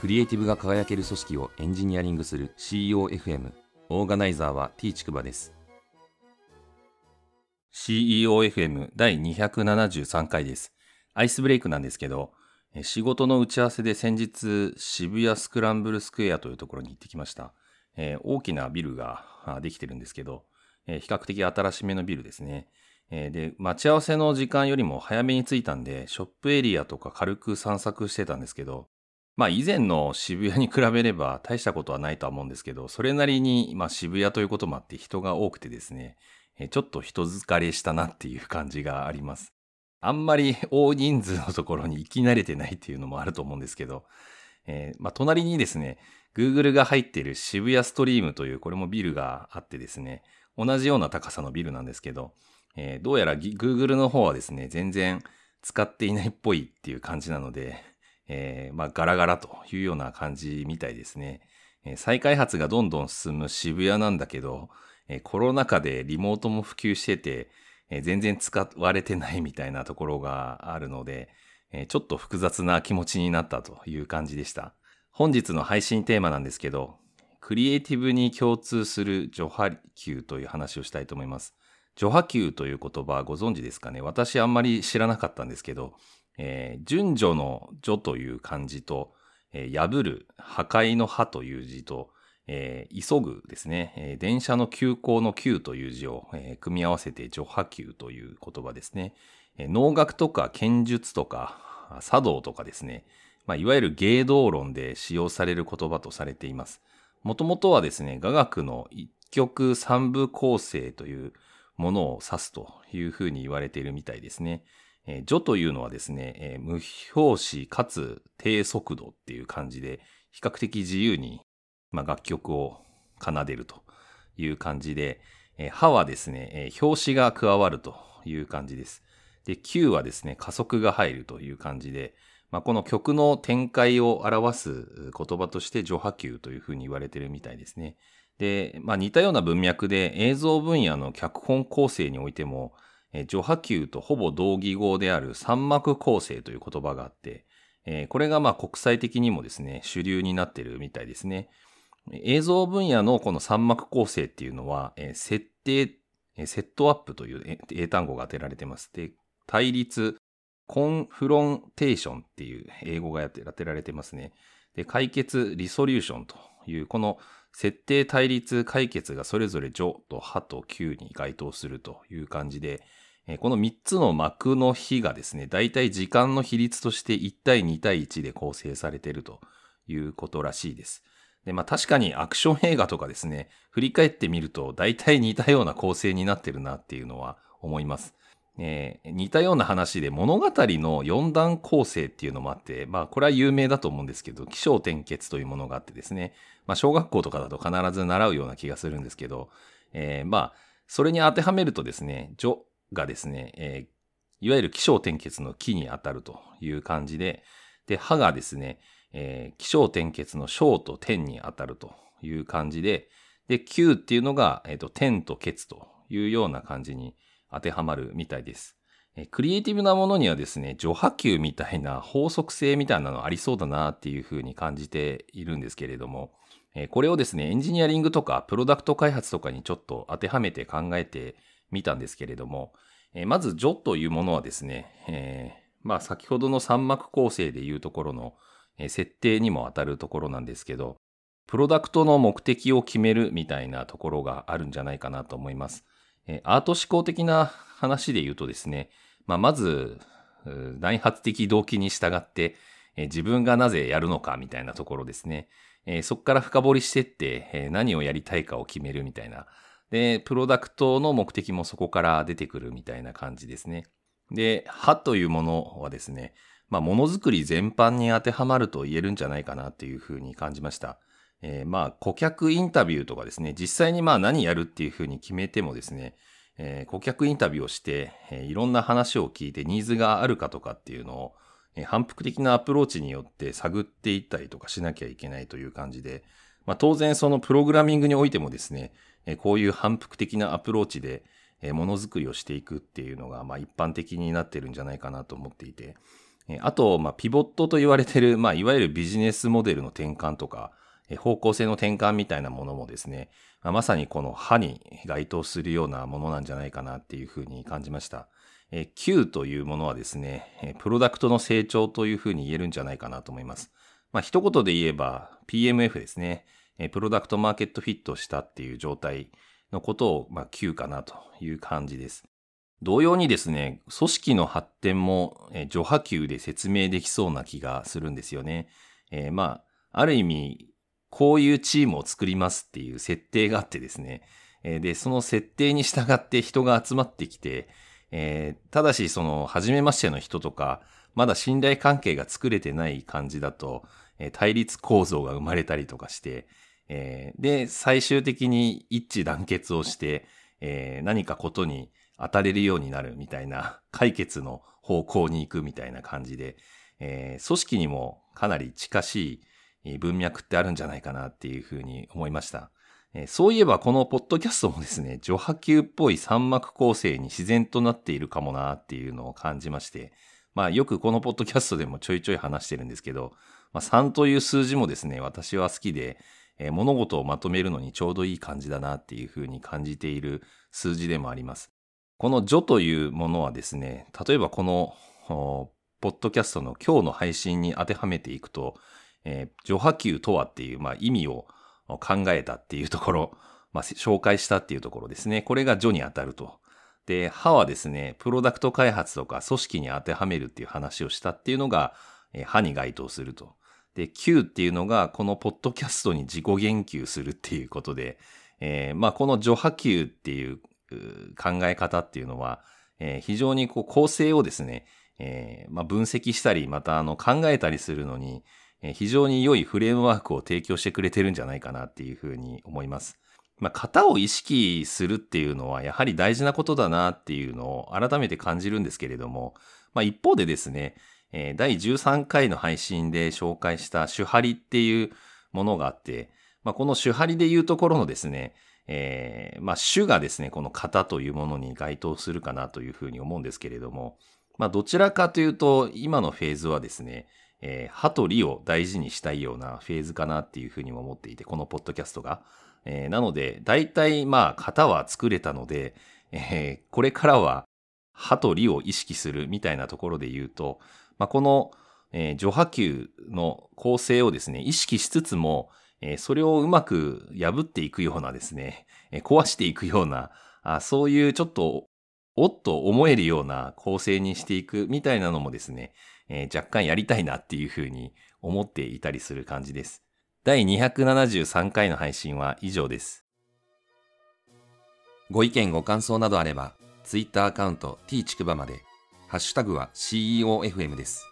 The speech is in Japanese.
クリエイティブが輝ける組織をエンジニアリングする CEOFM オーガナイザーは T ちくばです。CEOFM 第273回です。アイスブレイクなんですけど仕事の打ち合わせで先日渋谷スクランブルスクエアというところに行ってきました、えー、大きなビルができてるんですけど、えー、比較的新しめのビルですね。で、待ち合わせの時間よりも早めに着いたんで、ショップエリアとか軽く散策してたんですけど、まあ以前の渋谷に比べれば大したことはないとは思うんですけど、それなりに、まあ渋谷ということもあって人が多くてですね、ちょっと人疲れしたなっていう感じがあります。あんまり 大人数のところに行き慣れてないっていうのもあると思うんですけど、えー、まあ隣にですね、Google が入っている渋谷ストリームというこれもビルがあってですね、同じような高さのビルなんですけど、えー、どうやら Google の方はですね、全然使っていないっぽいっていう感じなので、えー、まあガラガラというような感じみたいですね。えー、再開発がどんどん進む渋谷なんだけど、えー、コロナ禍でリモートも普及してて、え、全然使われてないみたいなところがあるので、え、ちょっと複雑な気持ちになったという感じでした。本日の配信テーマなんですけど、クリエイティブに共通する助波球という話をしたいと思います。除波球という言葉ご存知ですかね？私あんまり知らなかったんですけど、えー、順序の序という漢字と、えー、破る、破壊の破という字と、えー、急ぐですね、えー、電車の急行の急という字を、えー、組み合わせて除波球という言葉ですね。えー、能楽とか剣術とか茶道とかですね、まあ、いわゆる芸道論で使用される言葉とされています。もともとはですね、雅楽の一曲三部構成という、ものを指すというふうに言われているみたいですね。えー、序というのはですね、えー、無表紙かつ低速度っていう感じで、比較的自由に、まあ、楽曲を奏でるという感じで、えー、ははですね、えー、表紙が加わるという感じです。で、9はですね、加速が入るという感じで、まあ、この曲の展開を表す言葉として序波球というふうに言われているみたいですね。で、まあ似たような文脈で映像分野の脚本構成においても、序波球とほぼ同義語である三幕構成という言葉があって、えこれがまあ国際的にもですね、主流になっているみたいですね。映像分野のこの三幕構成っていうのは、え設定、えセットアップという英単語が当てられてます。で、対立、コンフロンテーションっていう英語が当てられてますね。で、解決、リソリューションという、この設定対立解決がそれぞれ序と波と9に該当するという感じで、この3つの幕の比がですね、だいたい時間の比率として1対2対1で構成されているということらしいです。で、まあ確かにアクション映画とかですね、振り返ってみると大体似たような構成になってるなっていうのは思います。えー、似たような話で物語の4段構成っていうのもあって、まあこれは有名だと思うんですけど、気象転結というものがあってですね、まあ小学校とかだと必ず習うような気がするんですけど、えー、まあそれに当てはめるとですね、序がですね、えー、いわゆる気象転結の気に当たるという感じで、で、歯がですね、えー、気象転結の小と天に当たるという感じで、で、9っていうのが、えっ、ー、と、天と結というような感じに当てはまるみたいです。クリエイティブなものにはですね、序波球みたいな法則性みたいなのありそうだなっていうふうに感じているんですけれども、これをですね、エンジニアリングとかプロダクト開発とかにちょっと当てはめて考えてみたんですけれども、まず序というものはですね、えー、まあ先ほどの三幕構成でいうところの設定にも当たるところなんですけど、プロダクトの目的を決めるみたいなところがあるんじゃないかなと思います。えアート思考的な話で言うとですね、まあ、まず、内発的動機に従って、え自分がなぜやるのかみたいなところですね。えそこから深掘りしてって、え何をやりたいかを決めるみたいな。で、プロダクトの目的もそこから出てくるみたいな感じですね。で、歯というものはですね、まあ、ものづくり全般に当てはまると言えるんじゃないかなっていうふうに感じました。えー、まあ、顧客インタビューとかですね、実際にまあ何やるっていうふうに決めてもですね、えー、顧客インタビューをして、えー、いろんな話を聞いてニーズがあるかとかっていうのを、え、反復的なアプローチによって探っていったりとかしなきゃいけないという感じで、まあ、当然そのプログラミングにおいてもですね、え、こういう反復的なアプローチで、え、ものづくりをしていくっていうのが、まあ、一般的になってるんじゃないかなと思っていて、えあと、まあ、ピボットと言われてる、まあ、いわゆるビジネスモデルの転換とか、方向性の転換みたいなものもですね、まあ、まさにこの歯に該当するようなものなんじゃないかなっていうふうに感じました。Q というものはですね、プロダクトの成長というふうに言えるんじゃないかなと思います。まあ、一言で言えば PMF ですね。プロダクトマーケットフィットしたっていう状態のことを、まあ、Q かなという感じです。同様にですね、組織の発展も、え序波球で説明できそうな気がするんですよね。えー、まあ、ある意味、こういうチームを作りますっていう設定があってですね、で、その設定に従って人が集まってきて、えー、ただし、その、初めましての人とか、まだ信頼関係が作れてない感じだと、えー、対立構造が生まれたりとかして、えー、で、最終的に一致団結をして、え、何かことに当たれるようになるみたいな解決の方向に行くみたいな感じで、え、組織にもかなり近しい文脈ってあるんじゃないかなっていうふうに思いました。そういえばこのポッドキャストもですね、序波球っぽい三幕構成に自然となっているかもなっていうのを感じまして、まあよくこのポッドキャストでもちょいちょい話してるんですけど、まあ3という数字もですね、私は好きで、物事をまとめるのにちょうどいい感じだなっていうふうに感じている数字でもあります。この序というものはですね、例えばこの、ポッドキャストの今日の配信に当てはめていくと、えー、序波球とはっていう、まあ、意味を考えたっていうところ、まあ、紹介したっていうところですね。これが序に当たると。で、歯はですね、プロダクト開発とか組織に当てはめるっていう話をしたっていうのが、えー、歯に該当すると。で、Q っていうのが、このポッドキャストに自己言及するっていうことで、えー、まあ、この序波球っていう考え方っていうのは、えー、非常にこう構成をですね、えー、まあ、分析したり、またあの考えたりするのに、非常に良いフレームワークを提供してくれてるんじゃないかなっていうふうに思います。まあ、型を意識するっていうのはやはり大事なことだなっていうのを改めて感じるんですけれども、まあ、一方でですね、第13回の配信で紹介した手張りっていうものがあって、まあ、この手張りでいうところのですね、えー、まあ、種がですね、この型というものに該当するかなというふうに思うんですけれども、まあ、どちらかというと、今のフェーズはですね、えー、歯と理を大事にしたいようなフェーズかなっていうふうにも思っていて、このポッドキャストが。えー、なので、大体まあ、型は作れたので、えー、これからは歯と理を意識するみたいなところで言うと、まあ、この、えー、序波球の構成をですね、意識しつつも、えー、それをうまく破っていくようなですね、えー、壊していくようなあ、そういうちょっと、おっと思えるような構成にしていくみたいなのもですね、えー、若干やりたいなっていうふうに思っていたりする感じです。第273回の配信は以上です。ご意見ご感想などあれば、Twitter アカウント t ちくばまで、ハッシュタグは CEOFM です。